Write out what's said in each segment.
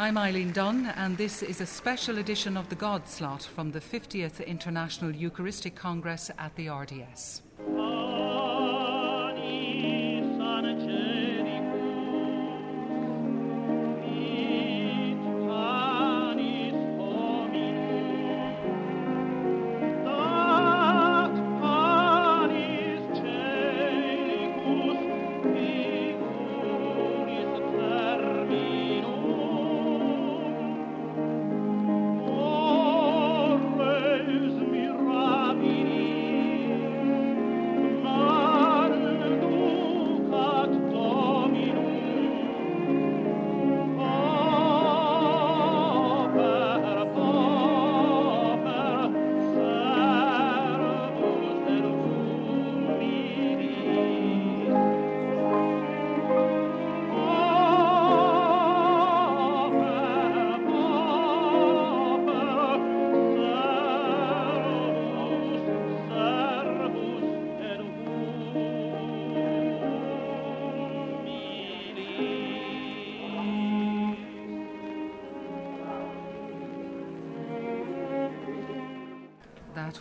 I'm Eileen Dunn, and this is a special edition of the God Slot from the 50th International Eucharistic Congress at the RDS.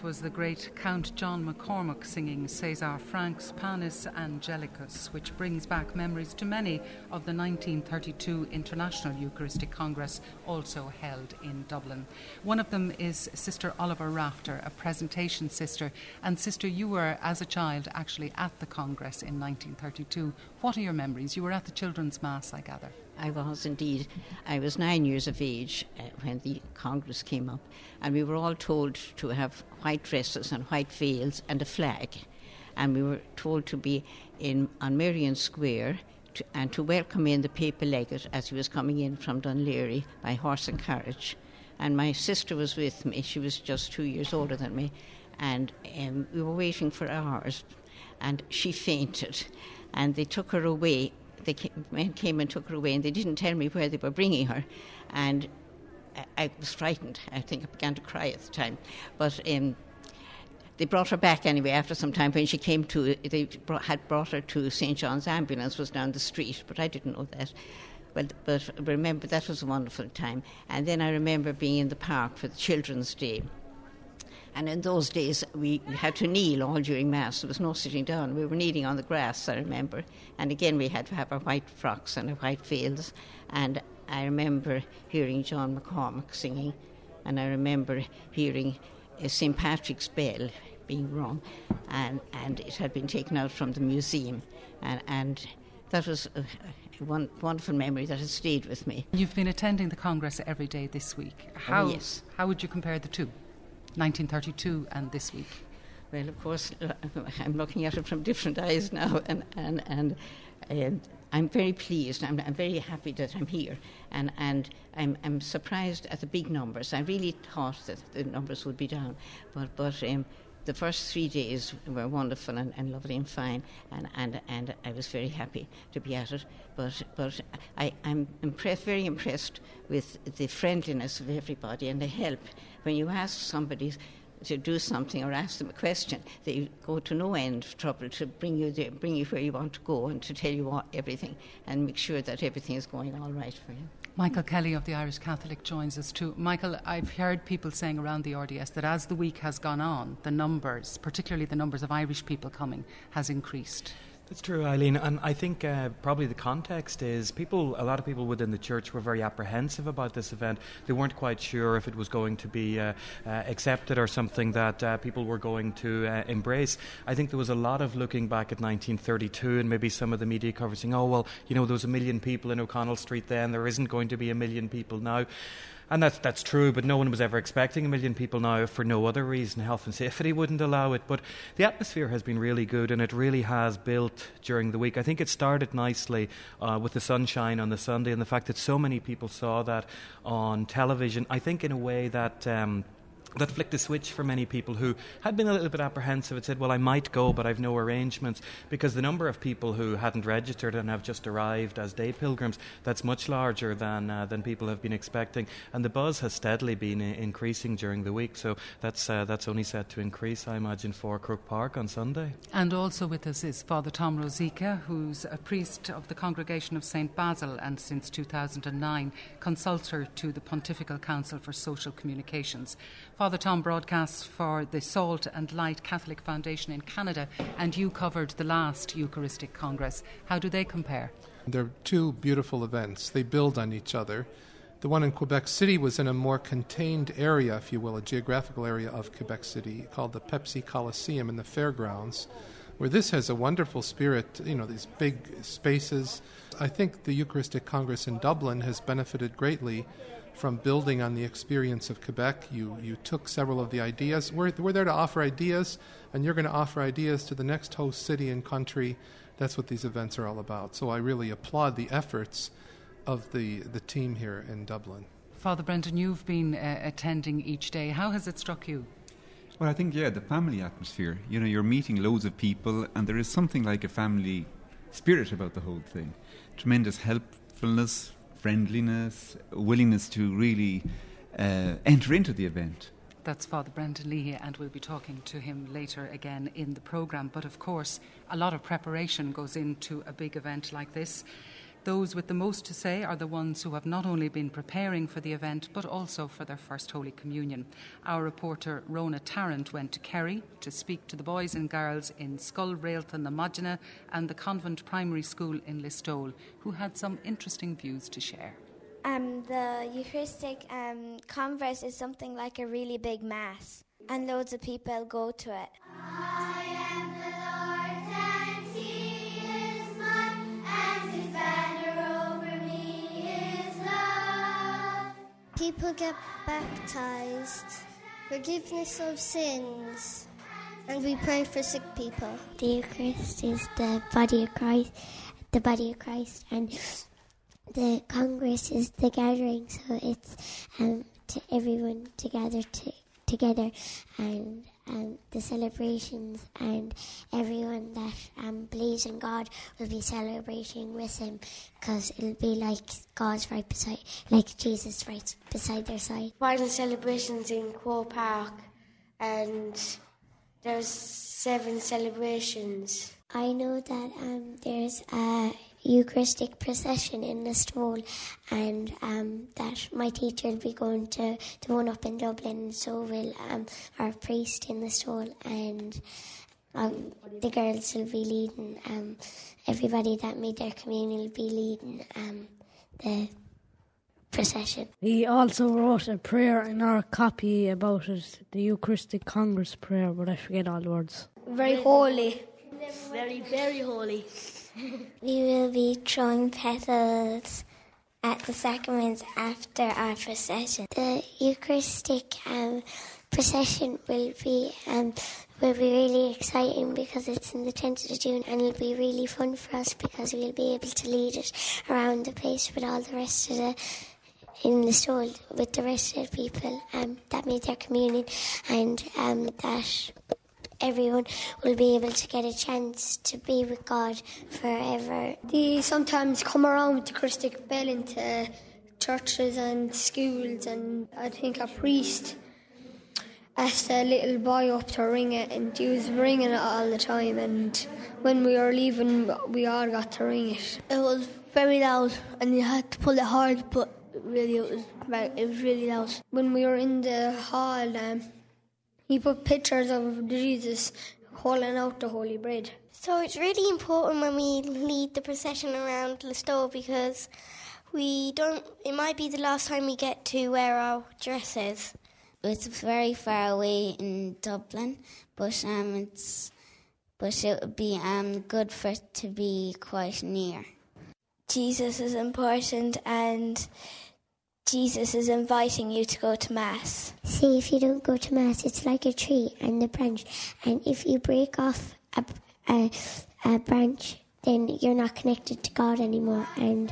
Was the great Count John McCormack singing Cesar Franck's Panis Angelicus, which brings back memories to many of the 1932 International Eucharistic Congress, also held in Dublin. One of them is Sister Oliver Wrafter, a presentation sister. And, Sister, you were, as a child, actually at the Congress in 1932. What are your memories? You were at the Children's Mass, I gather. I was indeed. I was nine years of age uh, when the Congress came up, and we were all told to have white dresses and white veils and a flag. And we were told to be in on Merrion Square to, and to welcome in the papal legate as he was coming in from Laoghaire by horse and carriage. And my sister was with me. She was just two years older than me. And um, we were waiting for hours. And she fainted. And they took her away they came, came and took her away, and they didn't tell me where they were bringing her, and I, I was frightened. I think I began to cry at the time, but. Um, they brought her back anyway after some time. When she came to they brought, had brought her to St John's ambulance was down the street but I didn't know that. But but remember that was a wonderful time. And then I remember being in the park for the children's day and in those days, we had to kneel all during Mass. There was no sitting down. We were kneeling on the grass, I remember. And again, we had to have our white frocks and our white veils. And I remember hearing John McCormack singing, and I remember hearing uh, St. Patrick's bell being rung, and, and it had been taken out from the museum. And, and that was a, a one, wonderful memory that has stayed with me. You've been attending the Congress every day this week. How, oh, yes. how would you compare the two? 1932 and this week? Well, of course, I'm looking at it from different eyes now, and and and. Uh, I'm very pleased. I'm, I'm, very happy that I'm here, and and I'm, I'm surprised at the big numbers. I really thought that the numbers would be down, but but um, the first three days were wonderful and, and, lovely and fine, and, and, and I was very happy to be at it. But, but I, I'm impressed, very impressed with the friendliness of everybody and the help. When you ask somebody to do something or ask them a question, they go to no end of trouble to bring you there, bring you where you want to go and to tell you what, everything and make sure that everything is going all right for you. Michael Kelly of the Irish Catholic joins us too. Michael, I've heard people saying around the RDS that as the week has gone on, the numbers, particularly the numbers of Irish people coming, has increased. That's true, Eileen, and I think uh, probably the context is people. A lot of people within the church were very apprehensive about this event. They weren't quite sure if it was going to be uh, uh, accepted or something that uh, people were going to uh, embrace. I think there was a lot of looking back at 1932 and maybe some of the media coverage saying, "Oh well, you know, there was a million people in O'Connell Street then. There isn't going to be a million people now." And that's, that's true, but no one was ever expecting a million people now for no other reason. Health and safety wouldn't allow it. But the atmosphere has been really good and it really has built during the week. I think it started nicely uh, with the sunshine on the Sunday and the fact that so many people saw that on television. I think in a way that. Um, that flicked a switch for many people who had been a little bit apprehensive and said, Well, I might go, but I've no arrangements. Because the number of people who hadn't registered and have just arrived as day pilgrims, that's much larger than, uh, than people have been expecting. And the buzz has steadily been I- increasing during the week. So that's, uh, that's only set to increase, I imagine, for Croke Park on Sunday. And also with us is Father Tom Rosica, who's a priest of the Congregation of St. Basil and since 2009 consultor to the Pontifical Council for Social Communications. Father Tom broadcasts for the Salt and Light Catholic Foundation in Canada, and you covered the last Eucharistic Congress. How do they compare? They're two beautiful events. They build on each other. The one in Quebec City was in a more contained area, if you will, a geographical area of Quebec City called the Pepsi Coliseum in the fairgrounds, where this has a wonderful spirit, you know, these big spaces. I think the Eucharistic Congress in Dublin has benefited greatly from building on the experience of Quebec. You, you took several of the ideas. We're, we're there to offer ideas, and you're going to offer ideas to the next host city and country. That's what these events are all about. So I really applaud the efforts of the, the team here in Dublin. Father Brendan, you've been uh, attending each day. How has it struck you? Well, I think, yeah, the family atmosphere. You know, you're meeting loads of people, and there is something like a family spirit about the whole thing. Tremendous helpfulness, friendliness, willingness to really uh, enter into the event. That's Father Brendan Leahy, and we'll be talking to him later again in the programme. But of course, a lot of preparation goes into a big event like this. Those with the most to say are the ones who have not only been preparing for the event, but also for their first Holy Communion. Our reporter Rona Tarrant went to Kerry to speak to the boys and girls in Scoil Réalta na Maidine and the Convent Primary School in Listowel, who had some interesting views to share. Um, the Eucharistic um, Converse is something like a really big mass, and loads of people go to it. People get baptized, forgiveness of sins, and we pray for sick people. The Eucharist is the body of Christ, the body of Christ, and the Congress is the gathering. So it's um, to everyone together to, together, and um, the celebrations, and everyone that um, believes in God will be celebrating with Him, because it'll be like God's right beside, like Jesus right beside their side. final celebrations in Croke Park, and there's seven celebrations. I know that um, there's a Eucharistic procession in Listowel, and um, that my teacher will be going to the one up in Dublin, so will um, our priest in Listowel, and um, the girls will be leading. Um, everybody that made their communion will be leading um, the procession. We also wrote a prayer in our copy about it, the Eucharistic Congress prayer, but I forget all the words. Very holy. Very, very holy. We will be throwing petals at the sacraments after our procession. The Eucharistic um, procession will be um, will be really exciting because it's in the 10th of June and it'll be really fun for us because we'll be able to lead it around the place with all the rest of the in the stall with the rest of the people um, that made their communion and um, that everyone will be able to get a chance to be with God forever. They sometimes come around with the Eucharistic bell into churches and schools, and I think a priest asked a little boy up to ring it, and he was ringing it all the time. And when we were leaving, we all got to ring it. It was very loud, and you had to pull it hard, but really, it was very, it was really loud. When we were in the hall, um, he put pictures of Jesus holding out the holy bread. So it's really important when we lead the procession around Listowel because we don't. It might be the last time we get to wear our dresses. It's very far away in Dublin, but um, it's but it would be um good for it to be quite near. Jesus is important and Jesus is inviting you to go to Mass. See, if you don't go to Mass, it's like a tree and a branch. And if you break off a, a, a branch, then you're not connected to God anymore, and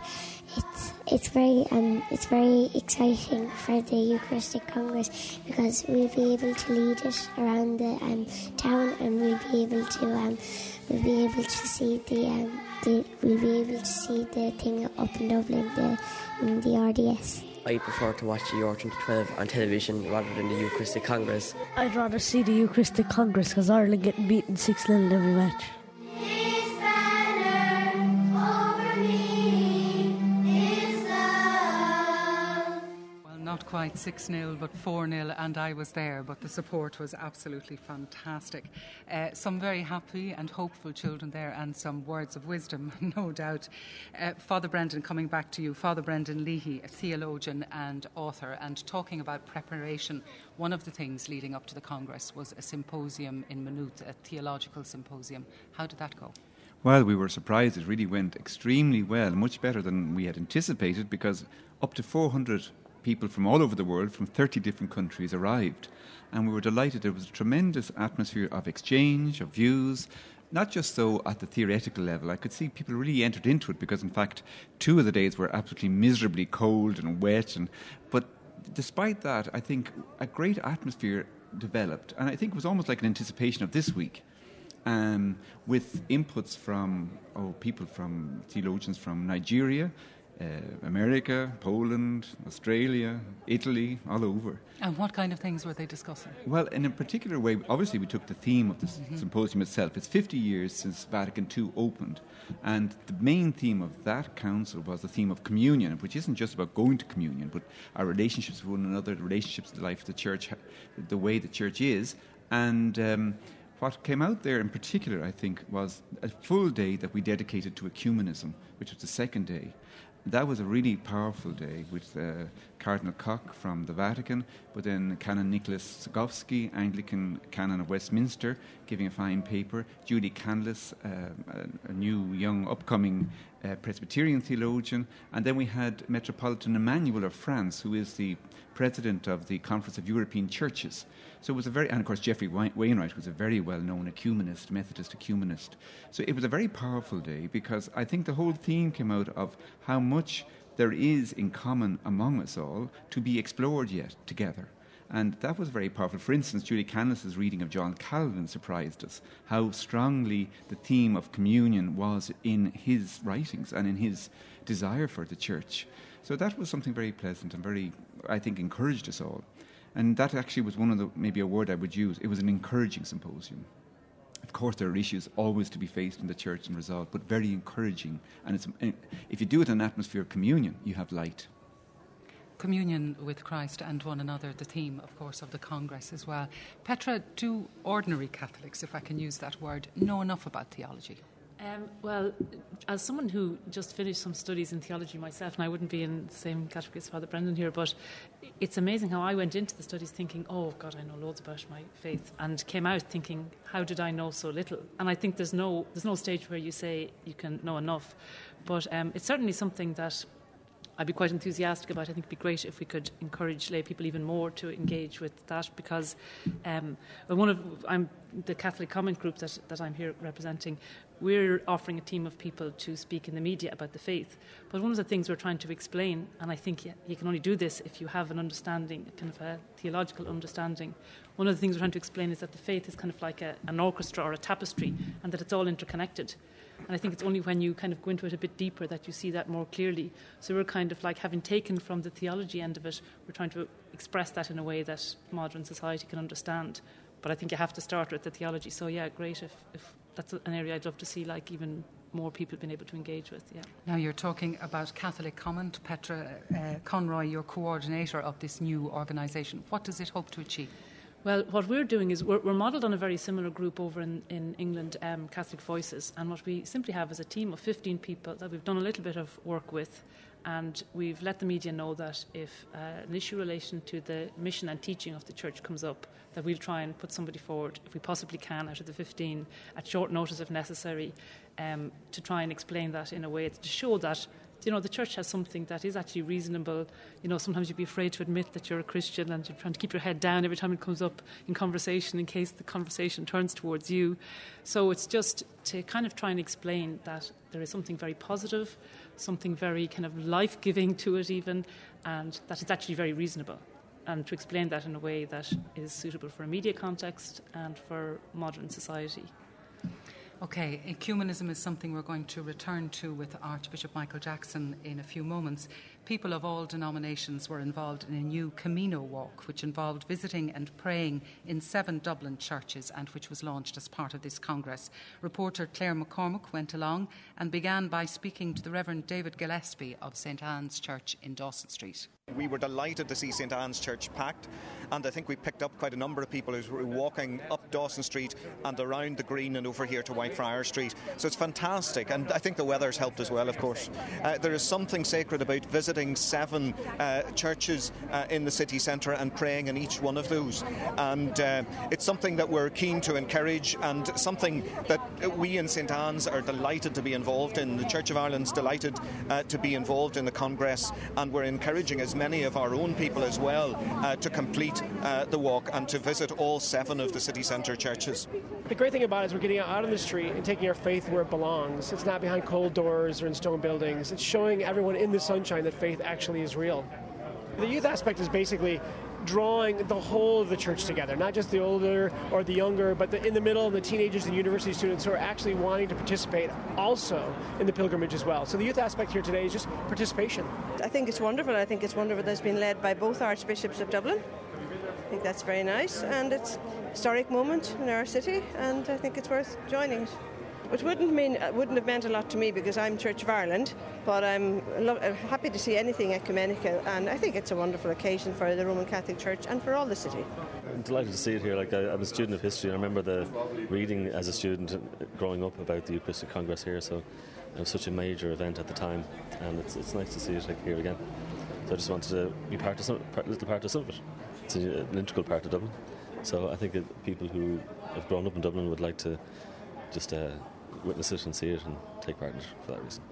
it's it's very um it's very exciting for the Eucharistic Congress because we'll be able to lead it around the um, town, and we'll be able to um we'll be able to see the um the, we'll be able to see the thing up in Dublin the in the RDS. I prefer to watch the Euro 2012 on television rather than the Eucharistic Congress. I'd rather see the Eucharistic Congress because Ireland getting beaten 6 0 every match. Not quite 6 0, but 4 0, and I was there, but the support was absolutely fantastic. Uh, some very happy and hopeful children there, and some words of wisdom, no doubt. Uh, Father Brendan, coming back to you, Father Brendan Leahy, a theologian and author, and talking about preparation. One of the things leading up to the Congress was a symposium in Maynooth, a theological symposium. How did that go? Well, we were surprised. It really went extremely well, much better than we had anticipated, because up to 400 people from all over the world, from 30 different countries, arrived. And we were delighted. There was a tremendous atmosphere of exchange, of views, not just so at the theoretical level. I could see people really entered into it because, in fact, two of the days were absolutely miserably cold and wet. And, but despite that, I think a great atmosphere developed. And I think it was almost like an anticipation of this week. Um, with inputs from oh, people from theologians from Nigeria, uh, America, Poland, Australia, Italy, all over. And what kind of things were they discussing? Well, in a particular way, obviously, we took the theme of the mm-hmm. symposium itself. It's 50 years since Vatican II opened, and the main theme of that council was the theme of communion, which isn't just about going to communion, but our relationships with one another, the relationships to the life of the church, the way the church is. And um, what came out there in particular, I think, was a full day that we dedicated to ecumenism, which was the second day that was a really powerful day with uh, Cardinal Koch from the Vatican, but then Canon Nicholas Sagovsky, Anglican Canon of Westminster, giving a fine paper, Julie Canlis, uh, a, a, new young upcoming uh, Presbyterian theologian, and then we had Metropolitan Emmanuel of France, who is the president of the Conference of European Churches. So it was a very, and of course, Geoffrey Wainwright was a very well known ecumenist, Methodist ecumenist. So it was a very powerful day because I think the whole theme came out of how much there is in common among us all to be explored yet together. And that was very powerful. For instance, Julie Canlis's reading of John Calvin surprised us, how strongly the theme of communion was in his writings and in his desire for the church. So that was something very pleasant and very, I think, encouraged us all. And that actually was one of the, maybe a word I would use. It was an encouraging symposium. Of course, there are issues always to be faced in the church and resolved, but very encouraging. And it's, eh, if you do it in an atmosphere of communion, you have light. Communion with Christ and one another, the theme, of course, of the Congress as well. Petra, do ordinary Catholics, if I can use that word, know enough about theology? Um, well, as someone who just finished some studies in theology myself, and I wouldn't be in the same category as Father Brendan here, but it's amazing how I went into the studies thinking, oh, God, I know loads about my faith, and came out thinking, how did I know so little? And I think there's no, there's no stage where you say you can know enough. But um, it's certainly something that I'd be quite enthusiastic about. I think it'd be great if we could encourage lay people even more to engage with that because um, one of I'm the Catholic Comment Group that, that I'm here representing. We're offering a team of people to speak in the media about the faith. But one of the things we're trying to explain, and I think you can only do this if you have an understanding, kind of a theological understanding. One of the things we're trying to explain is that the faith is kind of like a, an orchestra or a tapestry, and that it's all interconnected. And I think it's only when you kind of go into it a bit deeper that you see that more clearly. So we're kind of like having taken from the theology end of it, we're trying to express that in a way that modern society can understand. But I think you have to start with the theology. So yeah, great if, if that's an area I'd love to see like even more people being able to engage with. Yeah. Now you're talking about Catholic Comment, Petra uh, Conroy, your coordinator of this new organisation. What does it hope to achieve? Well, what we're doing is we're, we're modelled on a very similar group over in, in England, um, Catholic Voices, and what we simply have is a team of 15 people that we've done a little bit of work with, and we've let the media know that if uh, an issue relation to the mission and teaching of the church comes up, that we'll try and put somebody forward, if we possibly can, out of the 15, at short notice if necessary, um, to try and explain that in a way to show that you know, the church has something that is actually reasonable. You know, sometimes you'd be afraid to admit that you're a Christian and you're trying to keep your head down every time it comes up in conversation in case the conversation turns towards you. So it's just to kind of try and explain that there is something very positive, something very kind of life giving to it, even, and that it's actually very reasonable. And to explain that in a way that is suitable for a media context and for modern society. Okay, ecumenism is something we're going to return to with Archbishop Michael Jackson in a few moments. People of all denominations were involved in a new Camino walk, which involved visiting and praying in seven Dublin churches and which was launched as part of this Congress. Reporter Claire McCormack went along and began by speaking to the Reverend David Gillespie of St Anne's Church in Dawson Street. We were delighted to see St Anne's Church packed, and I think we picked up quite a number of people who were walking up Dawson Street and around the Green and over here to Whitefriar Street. So it's fantastic, and I think the weather's helped as well, of course. Uh, there is something sacred about visiting seven uh, churches uh, in the city centre and praying in each one of those. And uh, it's something that we're keen to encourage, and something that we in St Anne's are delighted to be involved in. The Church of Ireland's delighted uh, to be involved in the Congress, and we're encouraging as many of our own people as well uh, to complete the walk and to visit all seven of the city centre churches. The great thing about it is we're getting out on the street and taking our faith where it belongs. It's not behind cold doors or in stone buildings. It's showing everyone in the sunshine that faith actually is real. The youth aspect is basically drawing the whole of the church together, not just the older or the younger, but the, in the middle, the teenagers and university students who are actually wanting to participate also in the pilgrimage as well. So the youth aspect here today is just participation. I think it's wonderful. I think it's wonderful that it's been led by both archbishops of Dublin. I think that's very nice, and it's a historic moment in our city, and I think it's worth joining. Which wouldn't mean uh, wouldn't have meant a lot to me because I'm Church of Ireland, but I'm uh, happy to see anything ecumenical, and I think it's a wonderful occasion for the Roman Catholic Church and for all the city. I'm delighted to see it here. Like I, I'm a student of history. and I remember the reading as a student growing up about the Eucharistic Congress here. So it was such a major event at the time, and it's, it's nice to see it like, here again. So I just wanted to be part of some, part, little part of some of it. It's an integral part of Dublin. So I think people who have grown up in Dublin would like to just uh, witness it and see it and take part in it for that reason.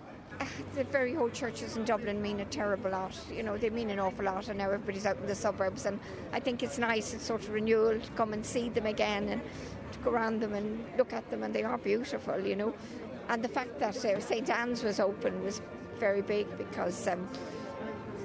The very old churches in Dublin mean a terrible lot. You know, they mean an awful lot, and now everybody's out in the suburbs. And I think it's nice, it's sort of renewal to come and see them again and to go around them and look at them, and they are beautiful, you know. And the fact that uh, St. Anne's was open was very big because um,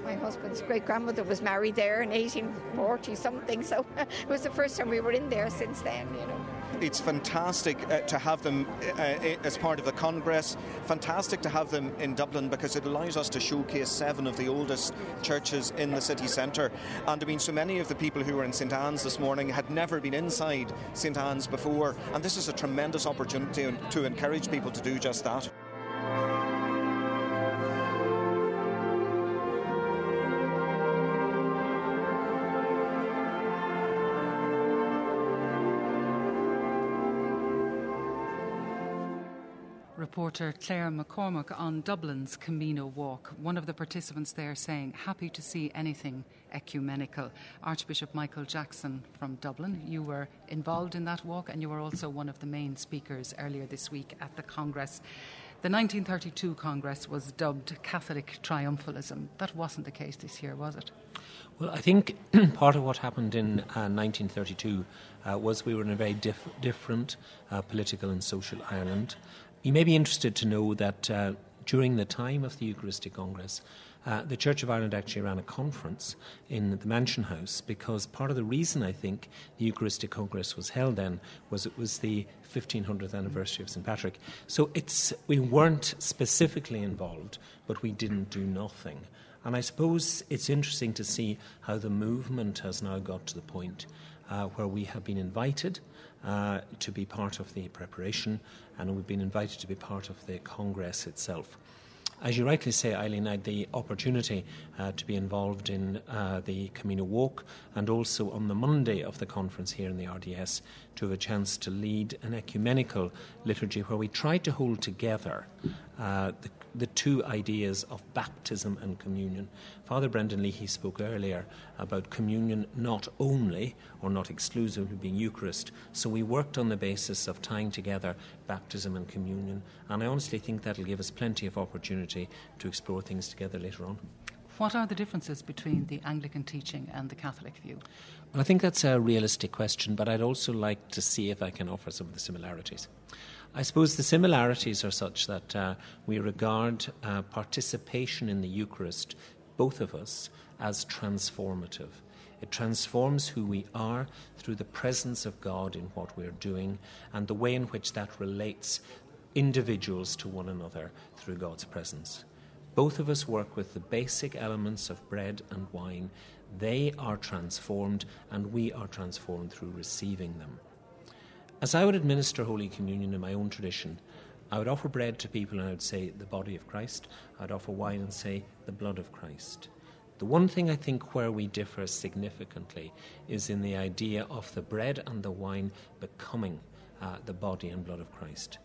my husband's great grandmother was married there in 1840 something, so it was the first time we were in there since then, you know. It's fantastic uh, to have them uh, as part of the Congress. Fantastic to have them in Dublin because it allows us to showcase seven of the oldest churches in the city centre. And I mean, so many of the people who were in St Anne's this morning had never been inside St Anne's before, and this is a tremendous opportunity to encourage people to do just that. Reporter Claire McCormack on Dublin's Camino Walk. One of the participants there saying, Happy to see anything ecumenical. Archbishop Michael Jackson from Dublin, you were involved in that walk and you were also one of the main speakers earlier this week at the Congress. The 1932 Congress was dubbed Catholic triumphalism. That wasn't the case this year, was it? Well, I think part of what happened in uh, 1932 uh, was we were in a very diff- different uh, political and social Ireland. You may be interested to know that uh, during the time of the Eucharistic Congress, uh, the Church of Ireland actually ran a conference in the Mansion House because part of the reason I think the Eucharistic Congress was held then was it was the 1500th anniversary of St. Patrick. So it's, we weren't specifically involved, but we didn't do nothing. And I suppose it's interesting to see how the movement has now got to the point uh, where we have been invited uh, to be part of the preparation and we've been invited to be part of the Congress itself. As you rightly say, Eileen, I had the opportunity uh, to be involved in uh, the Camino Walk and also on the Monday of the conference here in the RDS to have a chance to lead an ecumenical liturgy where we tried to hold together uh, the, the two ideas of baptism and communion. Father Brendan Leahy spoke earlier about communion not only or not exclusively being Eucharist. So we worked on the basis of tying together baptism and communion, and I honestly think that'll give us plenty of opportunity to explore things together later on. What are the differences between the Anglican teaching and the Catholic view? Well, I think that's a realistic question, but I'd also like to see if I can offer some of the similarities. I suppose the similarities are such that uh, we regard uh, participation in the Eucharist, both of us, as transformative. It transforms who we are through the presence of God in what we're doing and the way in which that relates individuals to one another through God's presence. Both of us work with the basic elements of bread and wine. They are transformed, and we are transformed through receiving them. As I would administer Holy Communion in my own tradition, I would offer bread to people and I would say the body of Christ. I'd offer wine and say the blood of Christ. The one thing I think where we differ significantly is in the idea of the bread and the wine becoming uh, the body and blood of Christ.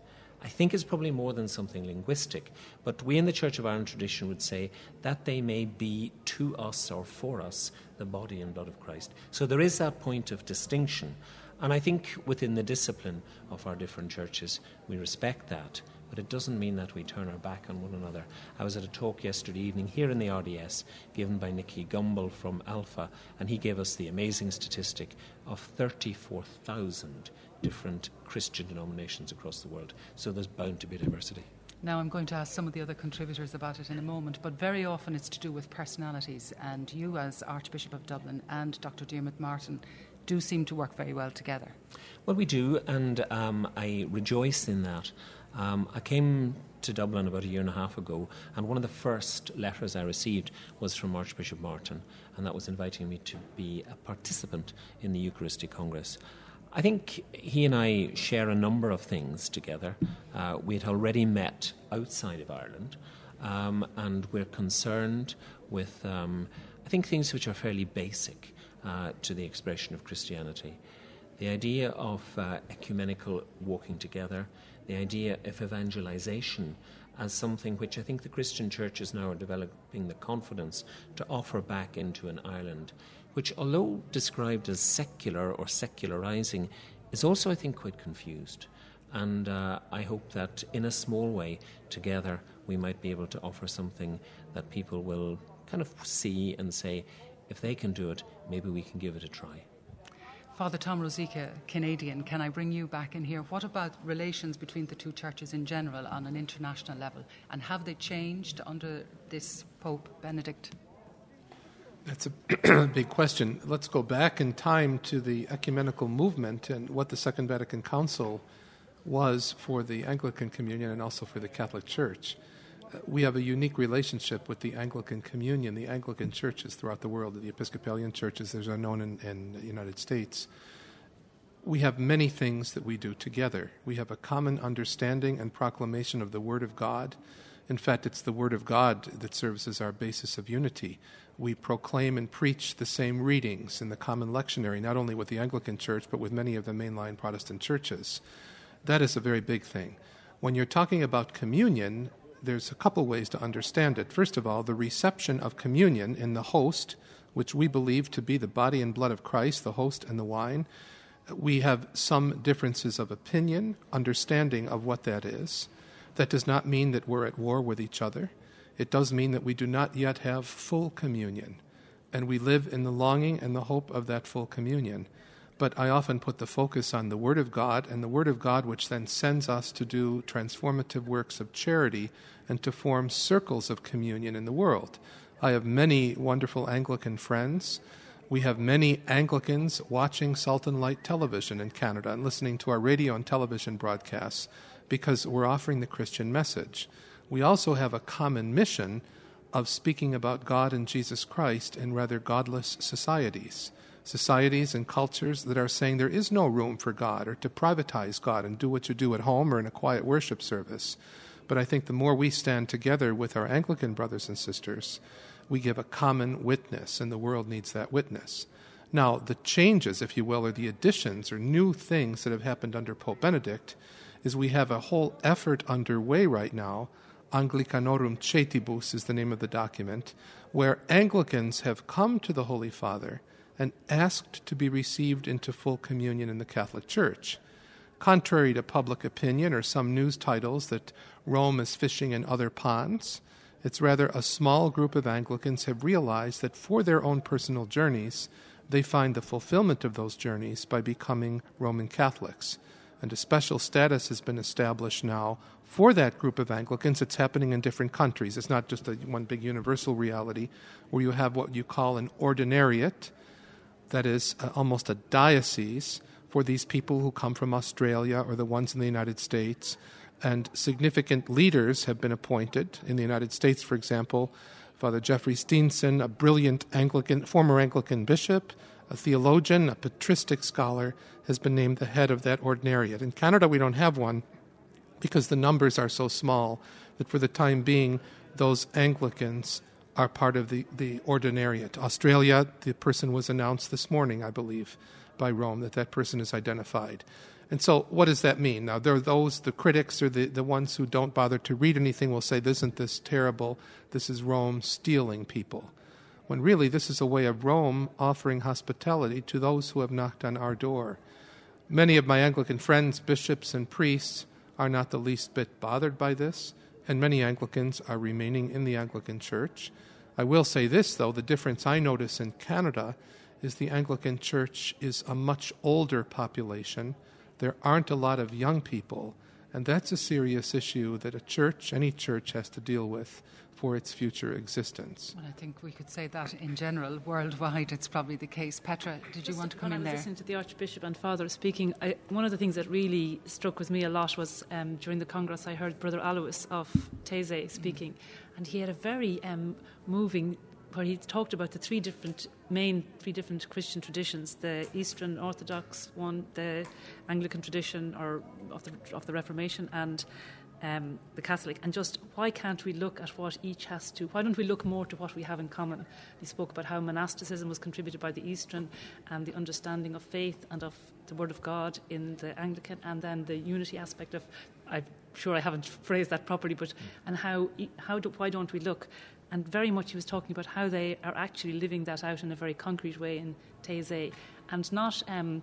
I think it's probably more than something linguistic, but we in the Church of Ireland tradition would say that they may be to us or for us the body and blood of Christ. So there is that point of distinction. And I think within the discipline of our different churches, we respect that, but it doesn't mean that we turn our back on one another. I was at a talk yesterday evening here in the RDS given by Nicky Gumbel from Alpha, and he gave us the amazing statistic of 34,000 different Christian denominations across the world. So there's bound to be diversity. Now, I'm going to ask some of the other contributors about it in a moment, but very often it's to do with personalities. And you, as Archbishop of Dublin, and Dr. Diarmuid Martin, do seem to work very well together. Well, we do, and um, I rejoice in that. Um, I came to Dublin about a year and a half ago, and one of the first letters I received was from Archbishop Martin, and that was inviting me to be a participant in the Eucharistic Congress. I think he and I share a number of things together. Uh, we had already met outside of Ireland, um, and we're concerned with, um, I think, things which are fairly basic uh, to the expression of Christianity. The idea of uh, ecumenical walking together, the idea of evangelization as something which I think the Christian churches now are developing the confidence to offer back into an Ireland, which, although described as secular or secularizing, is also, I think, quite confused. And uh, I hope that in a small way, together, we might be able to offer something that people will kind of see and say, if they can do it, maybe we can give it a try. Father Tom Rosica, Canadian, can I bring you back in here? What about relations between the two churches in general on an international level? And have they changed under this Pope Benedict? That's a big question. Let's go back in time to the ecumenical movement and what the Second Vatican Council was for the Anglican Communion and also for the Catholic Church we have a unique relationship with the Anglican Communion, the Anglican churches throughout the world, the Episcopalian churches, as are known in, in the United States. We have many things that we do together. We have a common understanding and proclamation of the Word of God. In fact, it's the Word of God that serves as our basis of unity. We proclaim and preach the same readings in the common lectionary, not only with the Anglican Church, but with many of the mainline Protestant churches. That is a very big thing. When you're talking about communion, there's a couple ways to understand it. First of all, the reception of communion in the host, which we believe to be the body and blood of Christ, the host and the wine. We have some differences of opinion, understanding of what that is. That does not mean that we're at war with each other. It does mean that we do not yet have full communion, and we live in the longing and the hope of that full communion but I often put the focus on the Word of God and the Word of God, which then sends us to do transformative works of charity and to form circles of communion in the world. I have many wonderful Anglican friends. We have many Anglicans watching Salt and Light television in Canada and listening to our radio and television broadcasts because we're offering the Christian message. We also have a common mission of speaking about God and Jesus Christ in rather godless societies societies and cultures that are saying there is no room for God or to privatize God and do what you do at home or in a quiet worship service. But I think the more we stand together with our Anglican brothers and sisters, we give a common witness, and the world needs that witness. Now, the changes, if you will, or the additions or new things that have happened under Pope Benedict, is we have a whole effort underway right now Anglicanorum Coetibus is the name of the document, where Anglicans have come to the Holy Father and asked to be received into full communion in the Catholic Church. Contrary to public opinion or some news titles that Rome is fishing in other ponds, it's rather a small group of Anglicans have realized that for their own personal journeys, they find the fulfillment of those journeys by becoming Roman Catholics. And a special status has been established now for that group of Anglicans. It's happening in different countries. It's not just a, one big universal reality where you have what you call an ordinariate, that is uh, almost a diocese for these people who come from Australia or the ones in the United States. And significant leaders have been appointed. In the United States, for example, Father Jeffrey Steenson, a brilliant Anglican, former Anglican bishop, a theologian, a patristic scholar, has been named the head of that ordinariate. In Canada, we don't have one because the numbers are so small that for the time being, those Anglicans are part of the, the ordinariate. Australia, the person was announced this morning, I believe, by Rome, that that person is identified. And so, what does that mean? Now, there are those, the critics or the, the ones who don't bother to read anything will say, Isn't this terrible? This is Rome stealing people. When really, this is a way of Rome offering hospitality to those who have knocked on our door. Many of my Anglican friends, bishops, and priests are not the least bit bothered by this, and many Anglicans are remaining in the Anglican Church. I will say this, though the difference I notice in Canada is the Anglican Church is a much older population. There aren't a lot of young people, and that's a serious issue that a church, any church, has to deal with for its future existence. Well, I think we could say that in general, worldwide, it's probably the case. Petra, did you want to come in I was there? listening to the Archbishop and Father speaking, I, one of the things that really struck with me a lot was um, during the Congress, I heard Brother Alois of Taizé speaking, mm. and he had a very um, moving where he talked about the three different main three different Christian traditions: the Eastern Orthodox one, the Anglican tradition, or of the of the Reformation, and um, the Catholic, and just why can't we look at what each has to? Why don't we look more to what we have in common? He spoke about how monasticism was contributed by the Eastern, and the understanding of faith and of the Word of God in the Anglican, and then the unity aspect of. I'm sure I haven't phrased that properly, but and how how do, why don't we look? And very much he was talking about how they are actually living that out in a very concrete way in Taizé, and not. Um,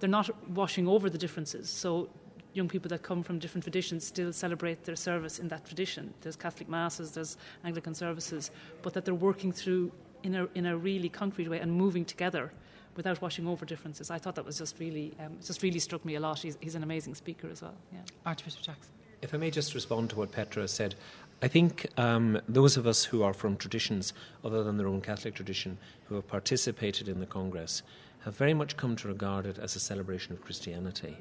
they're not washing over the differences. So young people that come from different traditions still celebrate their service in that tradition. There's Catholic masses, there's Anglican services, but that they're working through in a in a really concrete way and moving together without washing over differences. I thought that was just really um, just really struck me a lot. He's, he's an amazing speaker as well. Yeah. Archbishop Jackson. If I may just respond to what Petra said, I think um, those of us who are from traditions other than their own Catholic tradition who have participated in the Congress have very much come to regard it as a celebration of Christianity.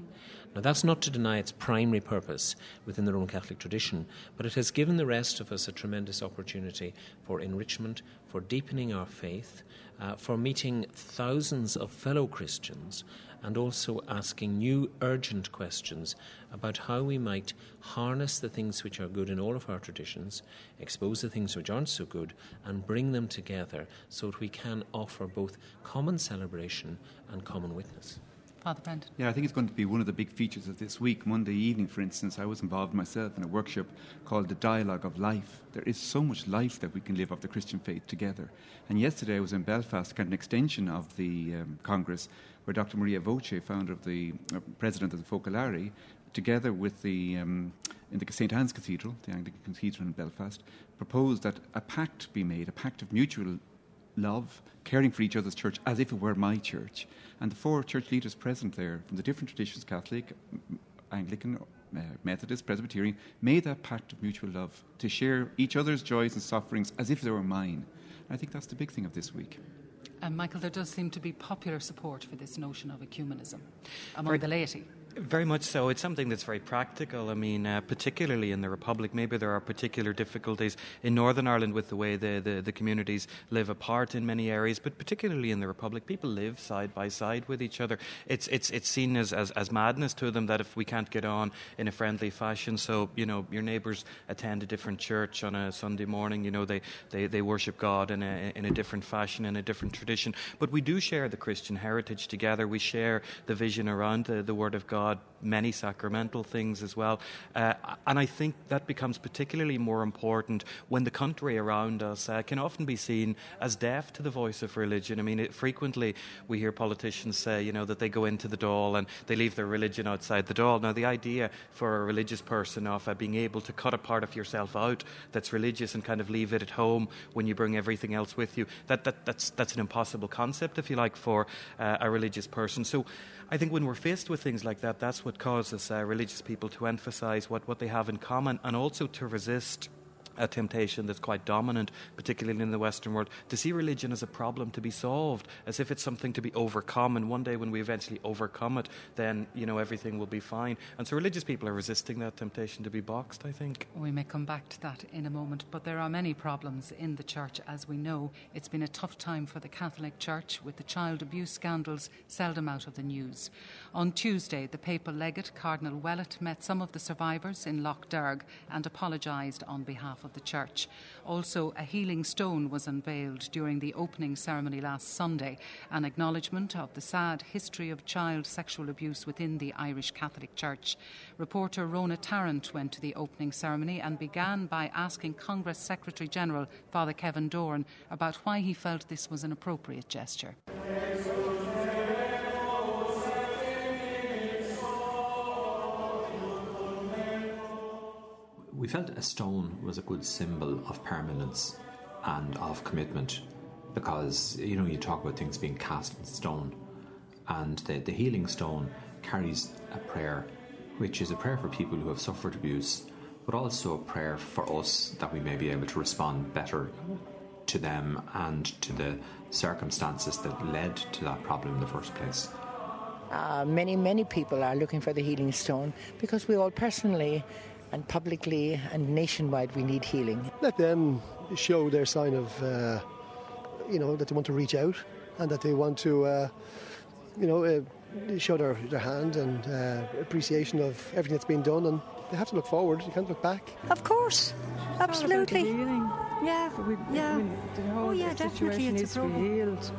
Now, that's not to deny its primary purpose within the Roman Catholic tradition, but it has given the rest of us a tremendous opportunity for enrichment, for deepening our faith, uh, for meeting thousands of fellow Christians, and also asking new urgent questions about how we might harness the things which are good in all of our traditions, expose the things which aren't so good, and bring them together so that we can offer both common celebration and common witness. Father Brendan. Yeah, I think it's going to be one of the big features of this week. Monday evening, for instance, I was involved myself in a workshop called The Dialogue of Life. There is so much life that we can live of the Christian faith together. And yesterday I was in Belfast, kind of an extension of the um, Congress, where Dr. Maria Voce, founder of the uh, president of the Focolari, together with the um, in the St Anne's Cathedral, the Anglican Cathedral in Belfast, proposed that a pact be made, a pact of mutual love, caring for each other's church as if it were my church. And the four church leaders present there from the different traditions Catholic, Anglican, uh, Methodist, Presbyterian made that pact of mutual love to share each other's joys and sufferings as if they were mine. And I think that's the big thing of this week. And Michael, there does seem to be popular support for this notion of ecumenism among the laity. Very much so. It's something that's very practical. I mean, uh, particularly in the Republic, maybe there are particular difficulties in Northern Ireland with the way the, the, the, communities live apart in many areas, but particularly in the Republic, people live side by side with each other. It's, it's, it's seen as, as, as madness to them that if we can't get on in a friendly fashion, so, you know, your neighbours attend a different church on a Sunday morning, you know, they, they, they worship God in a, in a different fashion, in a different tradition. But we do share the Christian heritage together. We share the vision around the, the Word of God God, many sacramental things as well. Uh, and I think that becomes particularly more important when the country around us uh, can often be seen as deaf to the voice of religion. I mean, it, frequently we hear politicians say, you know, that they go into the Dáil and they leave their religion outside the Dáil. Now, the idea for a religious person of uh, being able to cut a part of yourself out that's religious and kind of leave it at home when you bring everything else with you, that, that, that's, that's an impossible concept, if you like, for uh, a religious person. So I think when we're faced with things like that, that's what causes uh, religious people to emphasize what, what they have in common and also to resist a temptation that's quite dominant, particularly in the Western world, to see religion as a problem to be solved, as if it's something to be overcome. And one day, when we eventually overcome it, then you know everything will be fine. And so, religious people are resisting that temptation to be boxed. I think we may come back to that in a moment. But there are many problems in the church, as we know. It's been a tough time for the Catholic Church, with the child abuse scandals seldom out of the news. On Tuesday, the papal legate Cardinal Ouellet met some of the survivors in Lough Derg and apologised on behalf of the church. Also, a healing stone was unveiled during the opening ceremony last Sunday, an acknowledgement of the sad history of child sexual abuse within the Irish Catholic Church. Reporter Rona Tarrant went to the opening ceremony and began by asking Congress Secretary General Father Kevin Doran about why he felt this was an appropriate gesture. We felt a stone was a good symbol of permanence and of commitment because you know you talk about things being cast in stone and the, the healing stone carries a prayer which is a prayer for people who have suffered abuse but also a prayer for us that we may be able to respond better to them and to the circumstances that led to that problem in the first place. Uh, many, many people are looking for the healing stone because we all personally and publicly and nationwide we need healing. Let them show their sign of, uh, you know, that they want to reach out and that they want to, uh, you know, uh, show their, their hand and uh, appreciation of everything that's been done. And they have to look forward. You can't look back. Of course, absolutely. Yeah, we, yeah. We, the whole oh, yeah, situation needs to be healed,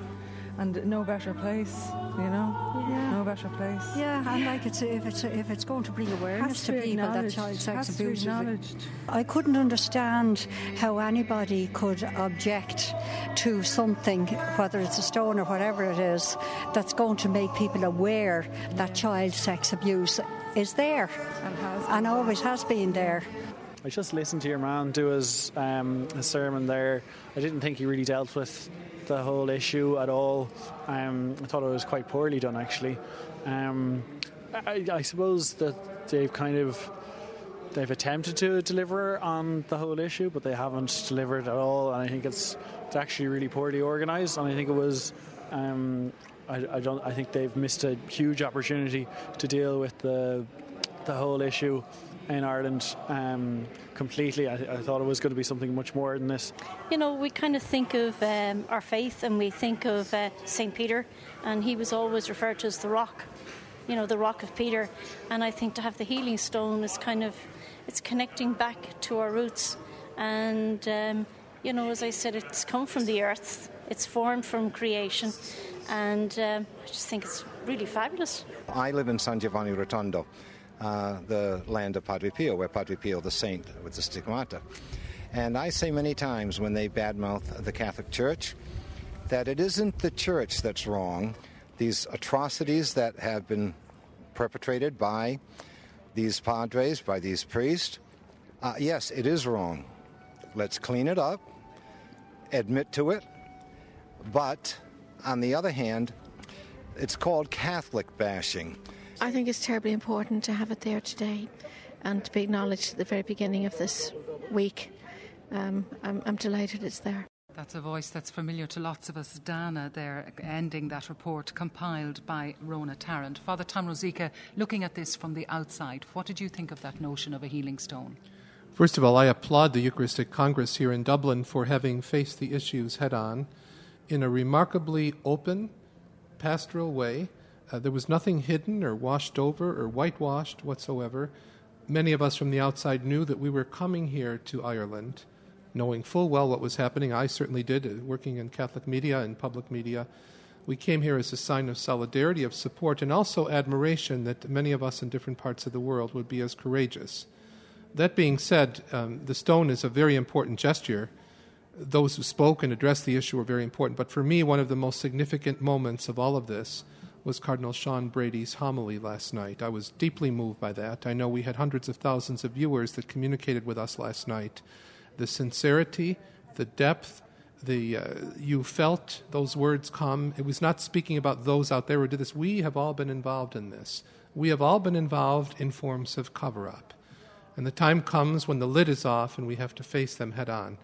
and no better place, you know. Yeah no better place. Yeah, and like it's if it's if it's going to bring awareness to, to people that child sex abuse is. I couldn't understand how anybody could object to something, whether it's a stone or whatever it is, that's going to make people aware that child sex abuse is there and, and always has been there. I just listened to your man do his, um, his sermon there. I didn't think he really dealt with the whole issue at all. Um, I thought it was quite poorly done, actually. Um, I, I, suppose that they've kind of they've attempted to deliver on the whole issue, but they haven't delivered at all. And I think it's it's actually really poorly organised. And I think it was. Um, I, I, don't. I think they've missed a huge opportunity to deal with the the whole issue in Ireland um, completely. I, I, thought it was going to be something much more than this. You know, we kind of think of um, our faith and we think of uh, St. Peter, and he was always referred to as the rock, you know, the rock of Peter. And I think to have the healing stone is kind of, it's connecting back to our roots. And, um, you know, as I said, it's come from the earth, it's formed from creation. And um, I just think it's really fabulous. I live in San Giovanni Rotondo uh, the land of Padre Pio, where Padre Pio, the saint with the stigmata. And I say many times when they badmouth the Catholic Church that it isn't the church that's wrong. These atrocities that have been perpetrated by these padres, by these priests, uh, yes, it is wrong. Let's clean it up, admit to it. But on the other hand, it's called Catholic bashing. I think it's terribly important to have it there today and to be acknowledged at the very beginning of this week. Um, I'm, I'm delighted it's there. That's a voice that's familiar to lots of us. Dana, there, ending that report compiled by Rona Tarrant. Father Tom Rosica, looking at this from the outside, what did you think of that notion of a healing stone? First of all, I applaud the Eucharistic Congress here in Dublin for having faced the issues head on in a remarkably open, pastoral way uh, there was nothing hidden or washed over or whitewashed whatsoever. Many of us from the outside knew that we were coming here to Ireland, knowing full well what was happening. I certainly did, uh, working in Catholic media and public media, We came here as a sign of solidarity, of support, and also admiration that many of us in different parts of the world would be as courageous. That being said, um, the stone is a very important gesture. Those who spoke and addressed the issue were very important. But for me, one of the most significant moments of all of this was Cardinal Sean Brady's homily last night. I was deeply moved by that. I know we had hundreds of thousands of viewers that communicated with us last night. The sincerity, the depth, the uh, you felt those words come. It was not speaking about those out there who did this. We have all been involved in this. We have all been involved in forms of cover up. And the time comes when the lid is off and we have to face them head on.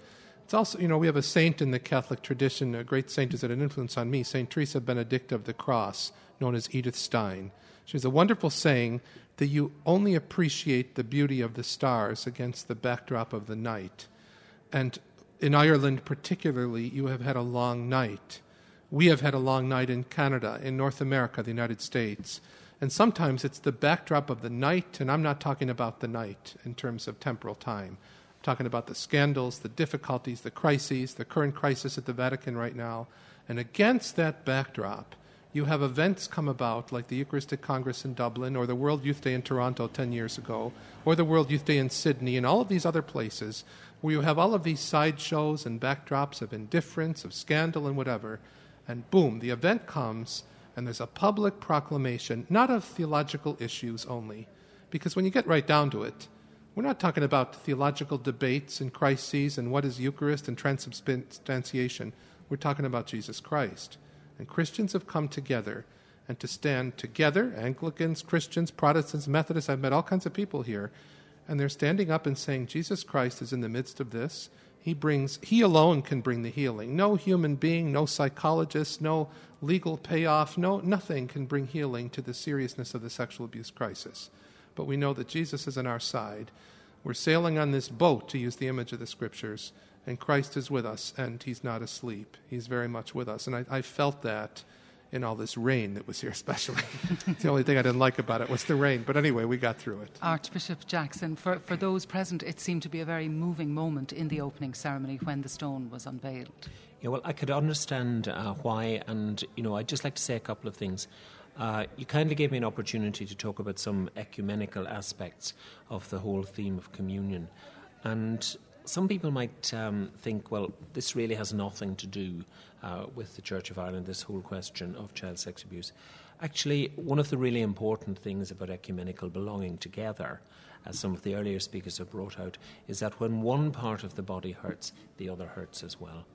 It's also, you know, we have a saint in the Catholic tradition, a great saint who's had an influence on me, St. Teresa Benedicta of the Cross, known as Edith Stein. She has a wonderful saying that you only appreciate the beauty of the stars against the backdrop of the night. And in Ireland, particularly, you have had a long night. We have had a long night in Canada, in North America, the United States. And sometimes it's the backdrop of the night, and I'm not talking about the night in terms of temporal time. I'm talking about the scandals, the difficulties, the crises, the current crisis at the Vatican right now. And against that backdrop, you have events come about like the Eucharistic Congress in Dublin, or the World Youth Day in Toronto 10 years ago, or the World Youth Day in Sydney, and all of these other places where you have all of these sideshows and backdrops of indifference, of scandal, and whatever. And boom, the event comes and there's a public proclamation, not of theological issues only, because when you get right down to it, we're not talking about theological debates and crises and what is Eucharist and transubstantiation. We're talking about Jesus Christ. And Christians have come together and to stand together Anglicans, Christians, Protestants, Methodists. I've met all kinds of people here. And they're standing up and saying, Jesus Christ is in the midst of this. He brings, he alone can bring the healing. No human being, no psychologist, no legal payoff, no, nothing can bring healing to the seriousness of the sexual abuse crisis. But we know that Jesus is on our side. We're sailing on this boat, to use the image of the scriptures, and Christ is with us, and he's not asleep. He's very much with us. And I, I felt that in all this rain that was here, especially. the only thing I didn't like about it was the rain. But anyway, we got through it. Archbishop Jackson, for, for those present, it seemed to be a very moving moment in the opening ceremony when the stone was unveiled. Yeah, well, I could understand uh, why, and you know, I'd just like to say a couple of things. Uh, you kindly gave me an opportunity to talk about some ecumenical aspects of the whole theme of communion, and some people might um, think, well, this really has nothing to do uh, with the Church of Ireland, this whole question of child sex abuse. Actually, one of the really important things about ecumenical belonging together, as some of the earlier speakers have brought out, is that when one part of the body hurts, the other hurts as well.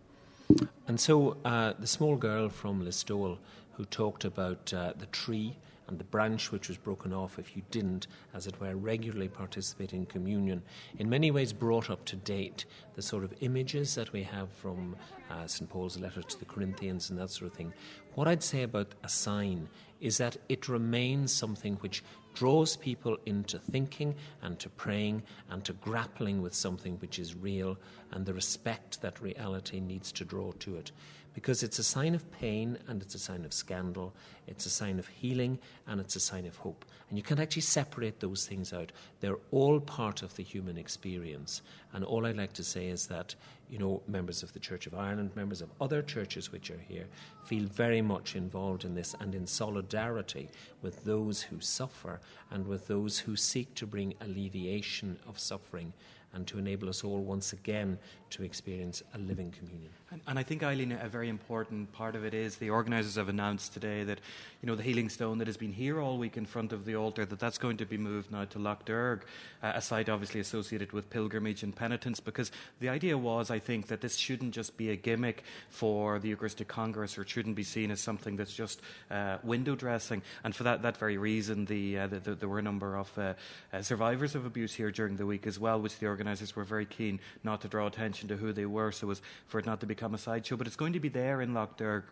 And so uh, the small girl from Listowel who talked about uh, the tree and the branch which was broken off if you didn't, as it were, regularly participate in communion, in many ways brought up to date the sort of images that we have from uh, St. Paul's letter to the Corinthians and that sort of thing. What I'd say about a sign is that it remains something which draws people into thinking and to praying and to grappling with something which is real and the respect that reality needs to draw to it because it's a sign of pain and it's a sign of scandal, it's a sign of healing and it's a sign of hope. And you can't actually separate those things out. They're all part of the human experience. And all I'd like to say is that, you know, members of the Church of Ireland, members of other churches which are here, feel very much involved in this and in solidarity with those who suffer and with those who seek to bring alleviation of suffering and to enable us all once again to experience a living communion. And, and, I think, Eileen, a very important part of it is the organisers have announced today that, you know, the healing stone that has been here all week in front of the altar, that that's going to be moved now to Lough Derg, uh, a site obviously associated with pilgrimage and penitence, because the idea was, I think, that this shouldn't just be a gimmick for the Eucharistic Congress or it shouldn't be seen as something that's just uh, window dressing. And for that, that very reason, the, uh, the, the, there were a number of uh, uh, survivors of abuse here during the week as well, which the organisers were very keen not to draw attention to who they were, so as for it not to become a sideshow. But it's going to be there in Lough Derg